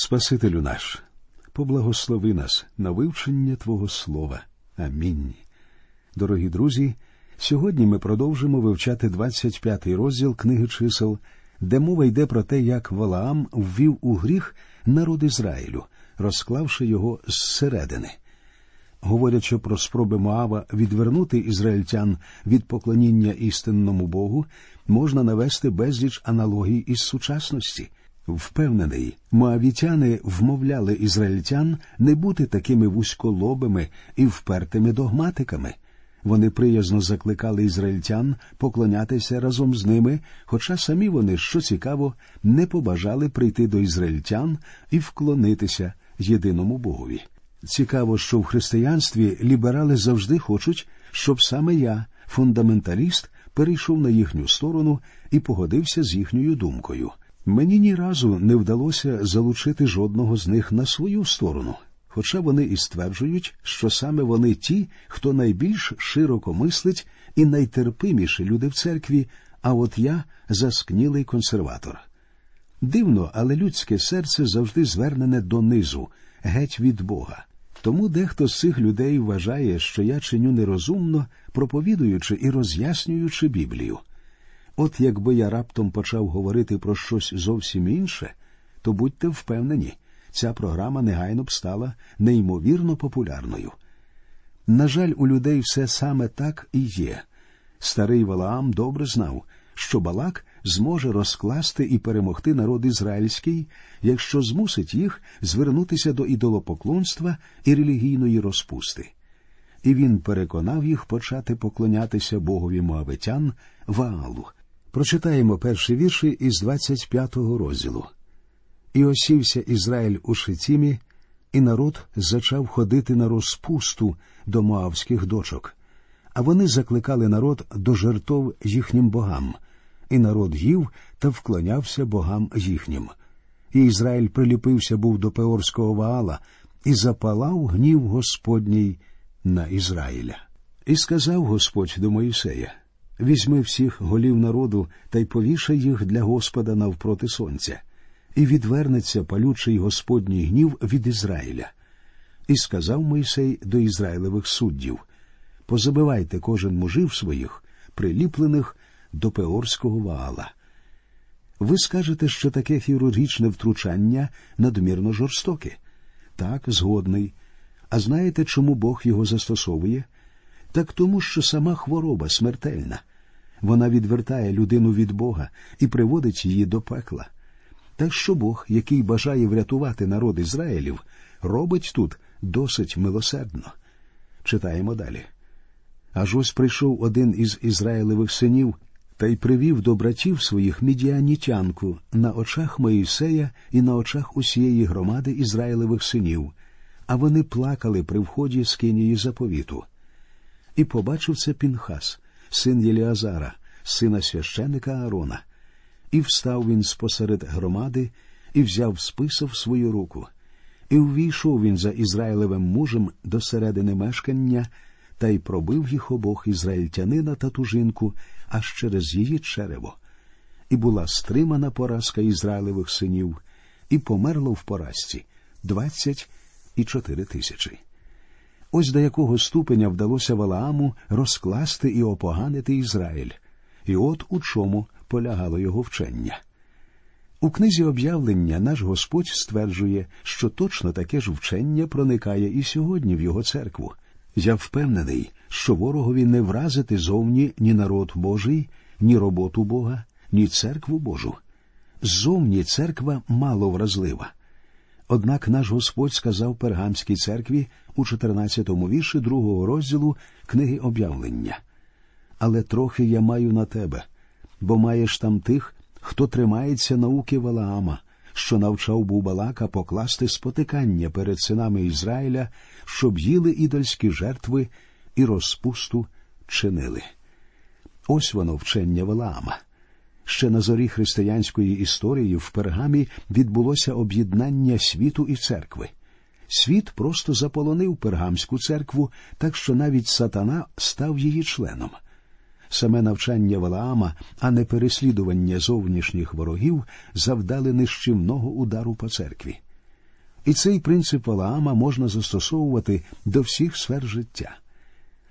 Спасителю наш, поблагослови нас на вивчення Твого Слова. Амінь. Дорогі друзі, сьогодні ми продовжимо вивчати 25-й розділ книги чисел, де мова йде про те, як Валаам ввів у гріх народ Ізраїлю, розклавши його зсередини. Говорячи про спроби Моава відвернути ізраїльтян від поклоніння істинному Богу, можна навести безліч аналогій із сучасності. Впевнений, моавітяни вмовляли ізраїльтян не бути такими вузьколобими і впертими догматиками. Вони приязно закликали ізраїльтян поклонятися разом з ними, хоча самі вони, що цікаво, не побажали прийти до ізраїльтян і вклонитися єдиному Богові. Цікаво, що в християнстві ліберали завжди хочуть, щоб саме я, фундаменталіст, перейшов на їхню сторону і погодився з їхньою думкою. Мені ні разу не вдалося залучити жодного з них на свою сторону, хоча вони і стверджують, що саме вони ті, хто найбільш широко мислить і найтерпиміші люди в церкві, а от я заскнілий консерватор. Дивно, але людське серце завжди звернене донизу, геть від Бога. Тому дехто з цих людей вважає, що я чиню нерозумно, проповідуючи і роз'яснюючи Біблію. От якби я раптом почав говорити про щось зовсім інше, то будьте впевнені, ця програма негайно б стала неймовірно популярною. На жаль, у людей все саме так і є. Старий Валаам добре знав, що Балак зможе розкласти і перемогти народ ізраїльський, якщо змусить їх звернутися до ідолопоклонства і релігійної розпусти. І він переконав їх почати поклонятися богові Моавитян Ваалу. Прочитаємо перші вірші із 25-го розділу. І осівся Ізраїль у Шитімі, і народ зачав ходити на розпусту до моавських дочок, а вони закликали народ до жертов їхнім богам, і народ їв та вклонявся богам їхнім. І Ізраїль приліпився був до Пеорського Ваала і запалав гнів Господній на Ізраїля. І сказав Господь до Моїсея Візьми всіх голів народу та й повішай їх для Господа навпроти сонця, і відвернеться палючий Господній гнів від Ізраїля. І сказав Мойсей до Ізраїлевих суддів Позабивайте кожен мужів своїх, приліплених до Пеорського ваала. Ви скажете, що таке хірургічне втручання надмірно жорстоке. Так, згодний. А знаєте, чому Бог його застосовує? Так тому, що сама хвороба смертельна. Вона відвертає людину від Бога і приводить її до пекла. Так що Бог, який бажає врятувати народ Ізраїлів, робить тут досить милосердно. Читаємо далі. Аж ось прийшов один із Ізраїлевих синів та й привів до братів своїх мідіанітянку на очах Моїсея і на очах усієї громади Ізраїлевих синів, а вони плакали при вході з кинії заповіту. І побачив це Пінхас, син Єліазара, сина священика Аарона. І встав він спосеред громади і взяв списа в свою руку. І увійшов він за Ізраїлевим мужем до середини мешкання та й пробив їх обох ізраїльтянина та ту жінку аж через її черево. І була стримана поразка Ізраїлевих синів, і померло в поразці двадцять і чотири тисячі. Ось до якого ступеня вдалося Валааму розкласти і опоганити Ізраїль, і от у чому полягало його вчення. У книзі об'явлення наш Господь стверджує, що точно таке ж вчення проникає і сьогодні в його церкву. Я впевнений, що ворогові не вразити зовні ні народ Божий, ні роботу Бога, ні церкву Божу. Зовні церква мало вразлива. Однак наш Господь сказав пергамській церкві у 14-му вірші другого розділу книги об'явлення. Але трохи я маю на тебе, бо маєш там тих, хто тримається науки Валаама, що навчав був Балака покласти спотикання перед синами Ізраїля, щоб їли ідольські жертви і розпусту чинили. Ось воно вчення Валаама. Ще на зорі християнської історії в пергамі відбулося об'єднання світу і церкви. Світ просто заполонив пергамську церкву, так що навіть сатана став її членом. Саме навчання Валаама, а не переслідування зовнішніх ворогів, завдали нищівного удару по церкві. І цей принцип Валаама можна застосовувати до всіх сфер життя.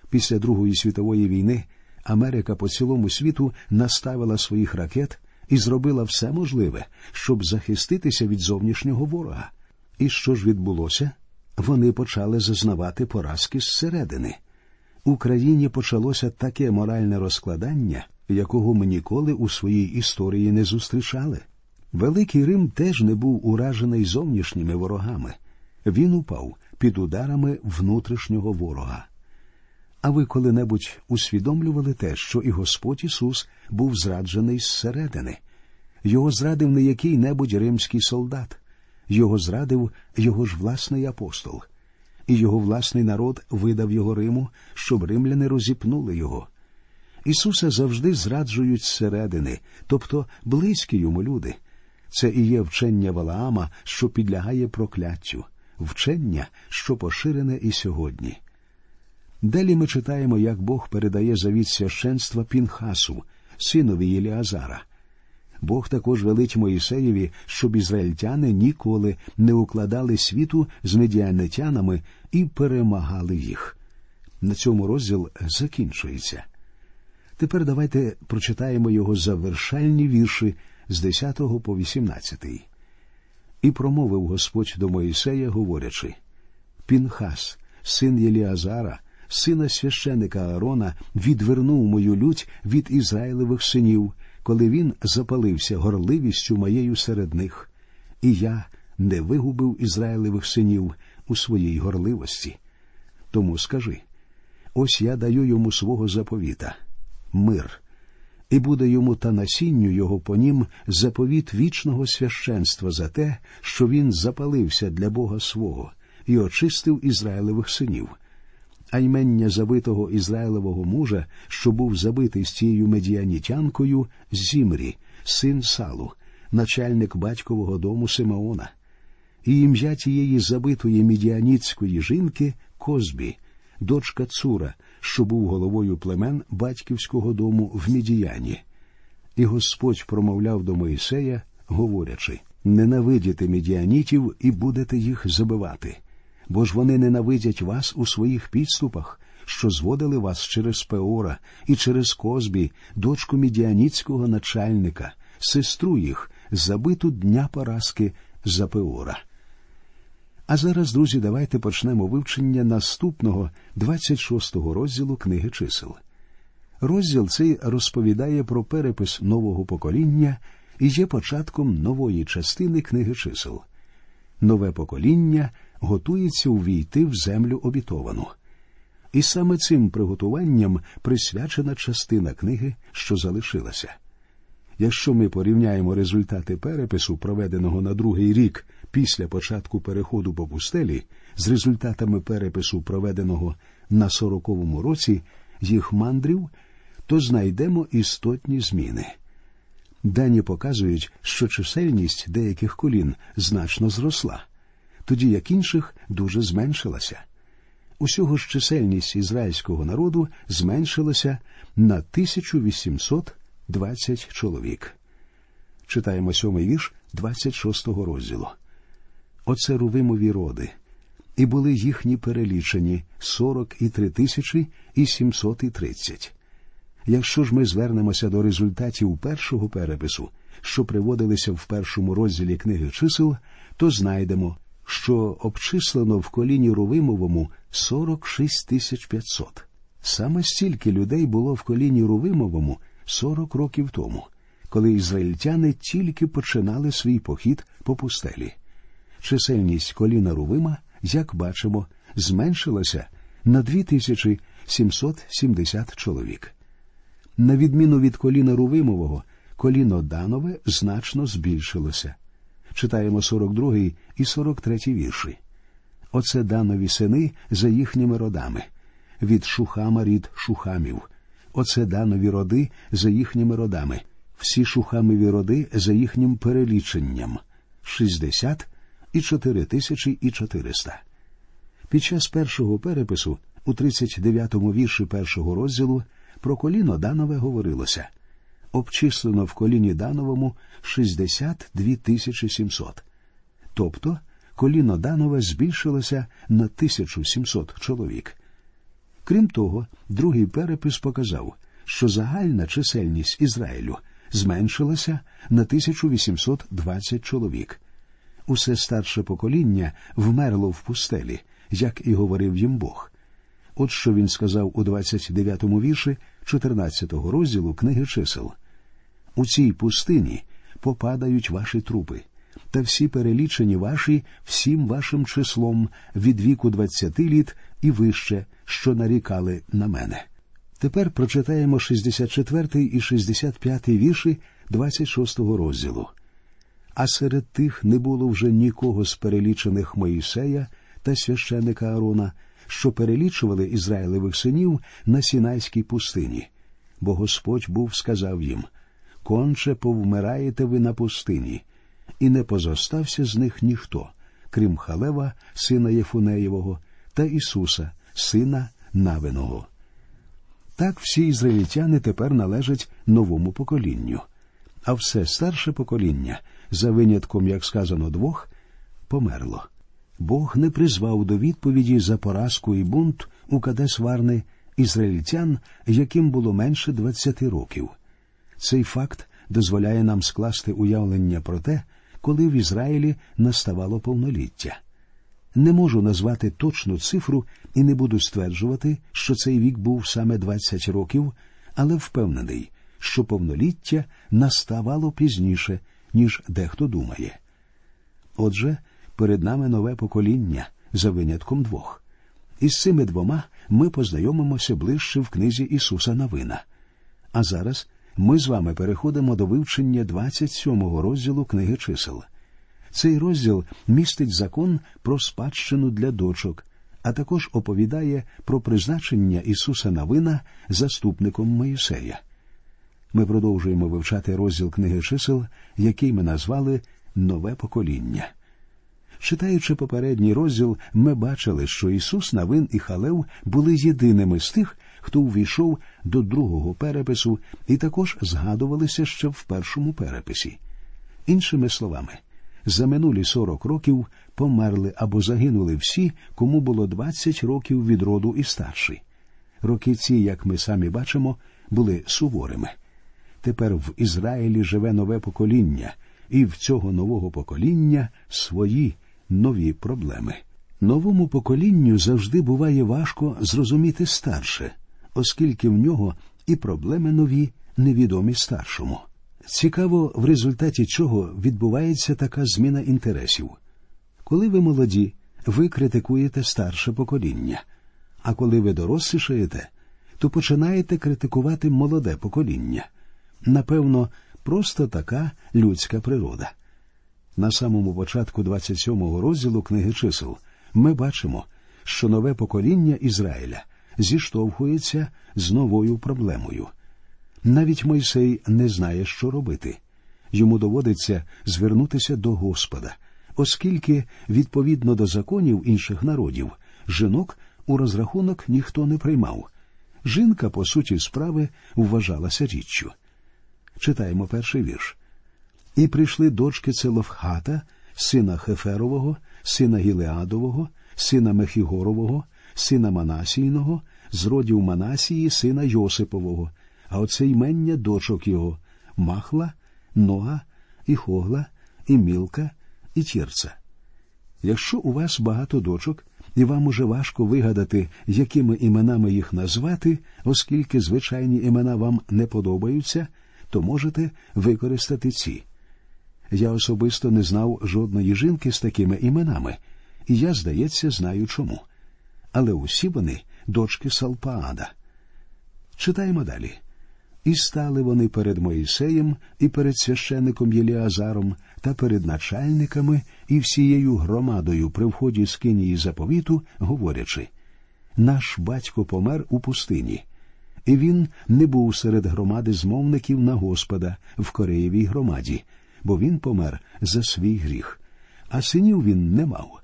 Після Другої світової війни Америка по цілому світу наставила своїх ракет і зробила все можливе, щоб захиститися від зовнішнього ворога. І що ж відбулося? Вони почали зазнавати поразки зсередини. У країні почалося таке моральне розкладання, якого ми ніколи у своїй історії не зустрічали. Великий Рим теж не був уражений зовнішніми ворогами. Він упав під ударами внутрішнього ворога. А ви коли-небудь усвідомлювали те, що і Господь Ісус був зраджений зсередини. Його зрадив не який-небудь римський солдат, його зрадив його ж власний апостол, і його власний народ видав його Риму, щоб римляни розіпнули його. Ісуса завжди зраджують зсередини, тобто близькі йому люди. Це і є вчення Валаама, що підлягає прокляттю, вчення, що поширене і сьогодні. Далі ми читаємо, як Бог передає завіт священства Пінхасу, синові Єліазара. Бог також велить Моїсеєві, щоб ізраїльтяни ніколи не укладали світу з медіанитянами і перемагали їх. На цьому розділ закінчується. Тепер давайте прочитаємо його завершальні вірші з 10 по 18. І промовив Господь до Моїсея, говорячи Пінхас, син Єліазара, сина священика Аарона, відвернув мою лють від Ізраїлевих синів, коли він запалився горливістю моєю серед них, і я не вигубив Ізраїлевих синів у своїй горливості. Тому скажи ось я даю йому свого заповіта мир, і буде йому та насінню його по нім заповіт вічного священства за те, що він запалився для Бога свого і очистив Ізраїлевих синів а ймення забитого Ізраїлевого мужа, що був забитий з тією медіанітянкою Зімрі, син Салу, начальник батькового дому Симеона, і ім'я тієї забитої медіаніцької жінки Козбі, дочка Цура, що був головою племен батьківського дому в Мідіяні. І Господь промовляв до Моїсея, говорячи Ненавидіте медіанітів і будете їх забивати бо ж вони ненавидять вас у своїх підступах, що зводили вас через Пеора і через Козбі, дочку мідіаніцького начальника, сестру їх, забиту дня поразки за Пеора. А зараз, друзі, давайте почнемо вивчення наступного 26-го розділу книги чисел. Розділ цей розповідає про перепис нового покоління і є початком нової частини книги чисел. Нове покоління готується увійти в землю обітовану. І саме цим приготуванням присвячена частина книги, що залишилася. Якщо ми порівняємо результати перепису, проведеного на другий рік після початку переходу по пустелі, з результатами перепису, проведеного на сороковому році їх мандрів, то знайдемо істотні зміни. Дані показують, що чисельність деяких колін значно зросла тоді як інших дуже зменшилася. Усього ж чисельність ізраїльського народу зменшилася на 1820 чоловік. Читаємо сьомий вірш 26-го розділу. Оце рувимові роди, і були їхні перелічені сорок і три тисячі і сімсот і тридцять. Якщо ж ми звернемося до результатів першого перепису, що приводилися в першому розділі книги чисел, то знайдемо, що обчислено в коліні Рувимовому 46 тисяч 500. Саме стільки людей було в коліні Рувимовому 40 років тому, коли ізраїльтяни тільки починали свій похід по пустелі. Чисельність коліна Рувима, як бачимо, зменшилася на 2770 чоловік. На відміну від коліна Рувимового, коліно Данове значно збільшилося читаємо 42 і 43 вірші. Оце данові сини за їхніми родами, від шухама рід шухамів. Оце данові роди за їхніми родами, всі шухамові роди за їхнім переліченням шістдесят і чотири тисячі і чотириста. Під час першого перепису, у 39-му вірші першого розділу, про коліно Данове говорилося обчислено в коліні Дановому 62 тисячі 700. Тобто коліно Данова збільшилося на 1700 чоловік. Крім того, другий перепис показав, що загальна чисельність Ізраїлю зменшилася на 1820 чоловік. Усе старше покоління вмерло в пустелі, як і говорив їм Бог. От що він сказав у 29-му вірші 14-го розділу книги чисел. У цій пустині попадають ваші трупи, та всі перелічені ваші всім вашим числом від віку двадцяти літ і вище, що нарікали на мене. Тепер прочитаємо 64 і 65 вірші 26-го розділу. А серед тих не було вже нікого з перелічених Моїсея та священика Арона, що перелічували Ізраїлевих синів на Сінайській пустині. Бо Господь був сказав їм конче повмираєте ви на пустині, і не позостався з них ніхто, крім Халева, сина Єфунеєвого, та Ісуса, сина Навиного. Так всі ізраїльтяни тепер належать новому поколінню, а все старше покоління, за винятком, як сказано, двох, померло. Бог не призвав до відповіді за поразку і бунт у Кадес Варни ізраїльтян, яким було менше двадцяти років. Цей факт дозволяє нам скласти уявлення про те, коли в Ізраїлі наставало повноліття. Не можу назвати точну цифру і не буду стверджувати, що цей вік був саме 20 років, але впевнений, що повноліття наставало пізніше, ніж дехто думає. Отже, перед нами нове покоління за винятком двох. Із цими двома ми познайомимося ближче в книзі Ісуса Навина. А зараз ми з вами переходимо до вивчення 27-го розділу книги чисел. Цей розділ містить закон про спадщину для дочок, а також оповідає про призначення Ісуса Навина заступником Моїсея. Ми продовжуємо вивчати розділ книги чисел, який ми назвали Нове покоління. Читаючи попередній розділ, ми бачили, що Ісус Навин і Халев були єдиними з тих, хто увійшов до другого перепису, і також згадувалися ще в першому переписі. Іншими словами, за минулі сорок років померли або загинули всі, кому було двадцять років від роду і старші. Роки ці, як ми самі бачимо, були суворими. Тепер в Ізраїлі живе нове покоління, і в цього нового покоління свої нові проблеми. Новому поколінню завжди буває важко зрозуміти старше, оскільки в нього і проблеми нові, невідомі старшому. Цікаво, в результаті чого відбувається така зміна інтересів. Коли ви молоді, ви критикуєте старше покоління, а коли ви дорослішаєте, то починаєте критикувати молоде покоління. Напевно, просто така людська природа. На самому початку 27-го розділу книги чисел ми бачимо, що нове покоління Ізраїля зіштовхується з новою проблемою. Навіть Мойсей не знає, що робити. Йому доводиться звернутися до Господа, оскільки, відповідно до законів інших народів, жінок у розрахунок ніхто не приймав. Жінка, по суті, справи вважалася річчю. Читаємо перший вірш. І прийшли дочки Целовхата, сина Хеферового, сина Гілеадового, сина Мехігорового, сина Манасійного, з родів Манасії, сина Йосипового, а оце ймення дочок його Махла, Нога, і Хогла, і Мілка, і Тірца. Якщо у вас багато дочок, і вам уже важко вигадати, якими іменами їх назвати, оскільки звичайні імена вам не подобаються, то можете використати ці. Я особисто не знав жодної жінки з такими іменами, і я, здається, знаю чому. Але усі вони дочки Салпаада. Читаємо далі. І стали вони перед Моїсеєм і перед священником Єліазаром та перед начальниками і всією громадою при вході з кинії заповіту, говорячи Наш батько помер у пустині, і він не був серед громади змовників на Господа в Кореєвій громаді, бо він помер за свій гріх, а синів він не мав.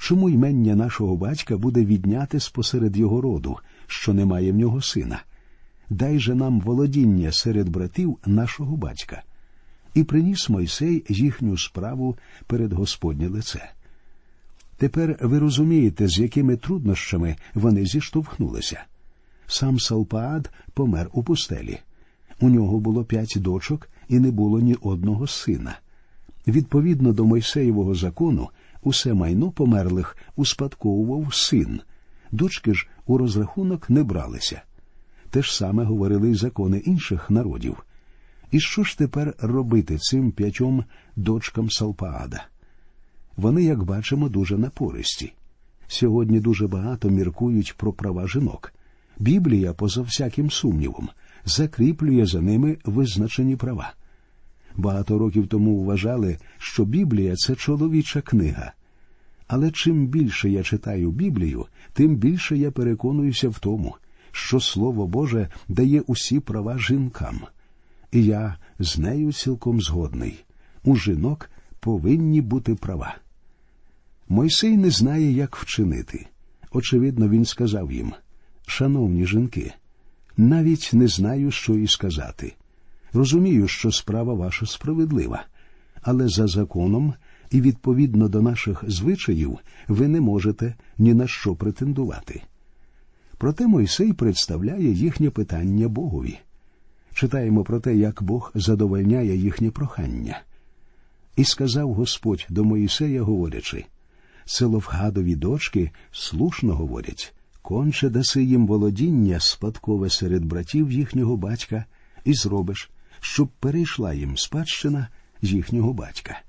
Чому ймення нашого батька буде відняти спосеред його роду, що немає в нього сина? Дай же нам володіння серед братів нашого батька. І приніс Мойсей їхню справу перед Господнє лице. Тепер ви розумієте, з якими труднощами вони зіштовхнулися. Сам Салпаад помер у пустелі. У нього було п'ять дочок і не було ні одного сина. Відповідно до Мойсеєвого закону, усе майно померлих успадковував син, дочки ж у розрахунок не бралися. Те ж саме говорили й закони інших народів. І що ж тепер робити цим п'ятьом дочкам Салпаада? Вони, як бачимо, дуже напористі. Сьогодні дуже багато міркують про права жінок. Біблія, поза всяким сумнівом, закріплює за ними визначені права. Багато років тому вважали, що Біблія це чоловіча книга. Але чим більше я читаю Біблію, тим більше я переконуюся в тому, що Слово Боже дає усі права жінкам. І я з нею цілком згодний. У жінок повинні бути права. Мойсей не знає, як вчинити. Очевидно, він сказав їм Шановні жінки, навіть не знаю, що і сказати. Розумію, що справа ваша справедлива, але за законом і відповідно до наших звичаїв ви не можете ні на що претендувати. Проте Мойсей представляє їхнє питання Богові. Читаємо про те, як Бог задовольняє їхнє прохання. І сказав Господь до Моїсея, говорячи Целовгадові дочки слушно говорять конче даси їм володіння спадкове серед братів їхнього батька, і зробиш, щоб перейшла їм спадщина їхнього батька.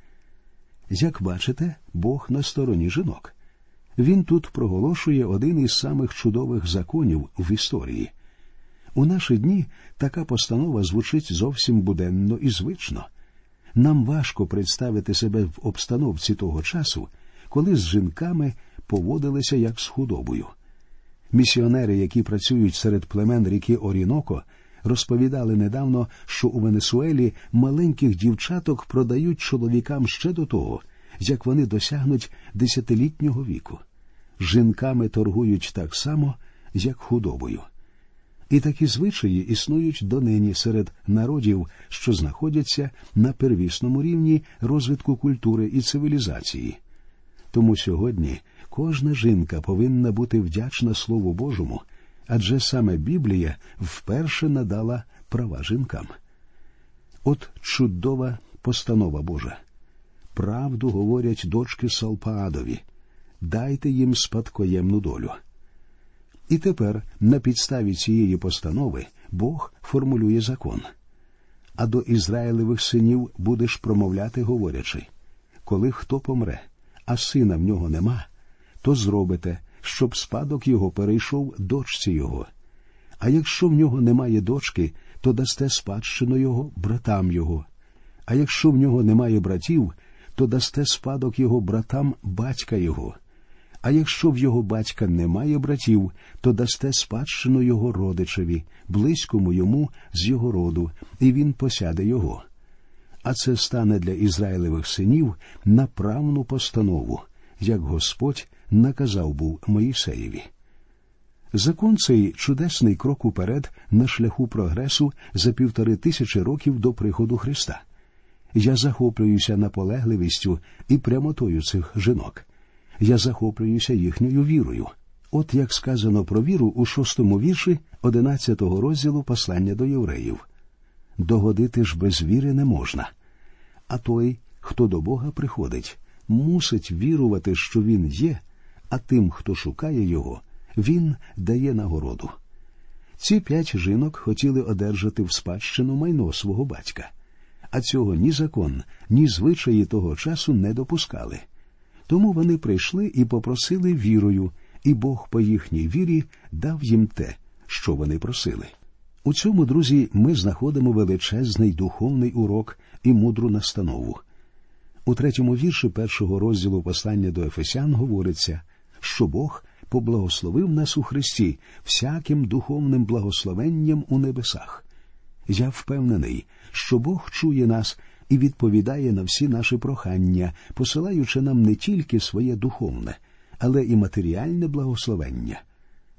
Як бачите, Бог на стороні жінок. Він тут проголошує один із самих чудових законів в історії. У наші дні така постанова звучить зовсім буденно і звично. Нам важко представити себе в обстановці того часу, коли з жінками поводилися як з худобою. Місіонери, які працюють серед племен ріки Оріноко, розповідали недавно, що у Венесуелі маленьких дівчаток продають чоловікам ще до того, як вони досягнуть десятилітнього віку. Жінками торгують так само, як худобою. І такі звичаї існують донині серед народів, що знаходяться на первісному рівні розвитку культури і цивілізації. Тому сьогодні кожна жінка повинна бути вдячна Слову Божому, адже саме Біблія вперше надала права жінкам. От чудова постанова Божа. Правду говорять дочки Салпаадові дайте їм спадкоємну долю. І тепер на підставі цієї постанови Бог формулює закон. А до Ізраїлевих синів будеш промовляти, говорячи коли хто помре, а сина в нього нема, то зробите, щоб спадок його перейшов дочці його. А якщо в нього немає дочки, то дасте спадщину його братам його. А якщо в нього немає братів, то дасте спадок його братам батька його. А якщо в його батька немає братів, то дасте спадщину його родичеві, близькому йому з його роду, і він посяде його. А це стане для Ізраїлевих синів направну постанову, як Господь наказав був Моїсеєві. Закон цей чудесний крок уперед на шляху прогресу за півтори тисячі років до приходу Христа. Я захоплююся наполегливістю і прямотою цих жінок. Я захоплююся їхньою вірою. От як сказано про віру у шостому вірші одинадцятого розділу послання до євреїв. Догодити ж без віри не можна. А той, хто до Бога приходить, мусить вірувати, що Він є, а тим, хто шукає його, він дає нагороду. Ці п'ять жінок хотіли одержати в спадщину майно свого батька, а цього ні закон, ні звичаї того часу не допускали. Тому вони прийшли і попросили вірою, і Бог по їхній вірі дав їм те, що вони просили. У цьому, друзі, ми знаходимо величезний духовний урок і мудру настанову. У третьому вірші першого розділу послання до Ефесян говориться, що Бог поблагословив нас у Христі всяким духовним благословенням у небесах. Я впевнений, що Бог чує нас і відповідає на всі наші прохання, посилаючи нам не тільки своє духовне, але і матеріальне благословення.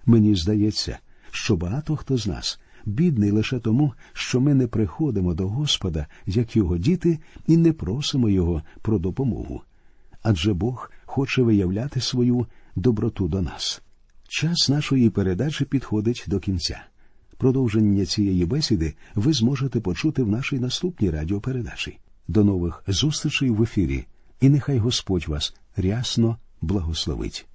Мені здається, що багато хто з нас бідний лише тому, що ми не приходимо до Господа, як його діти, і не просимо Його про допомогу. Адже Бог хоче виявляти свою доброту до нас. Час нашої передачі підходить до кінця. Продовження цієї бесіди ви зможете почути в нашій наступній радіопередачі. До нових зустрічей в ефірі, і нехай Господь вас рясно благословить.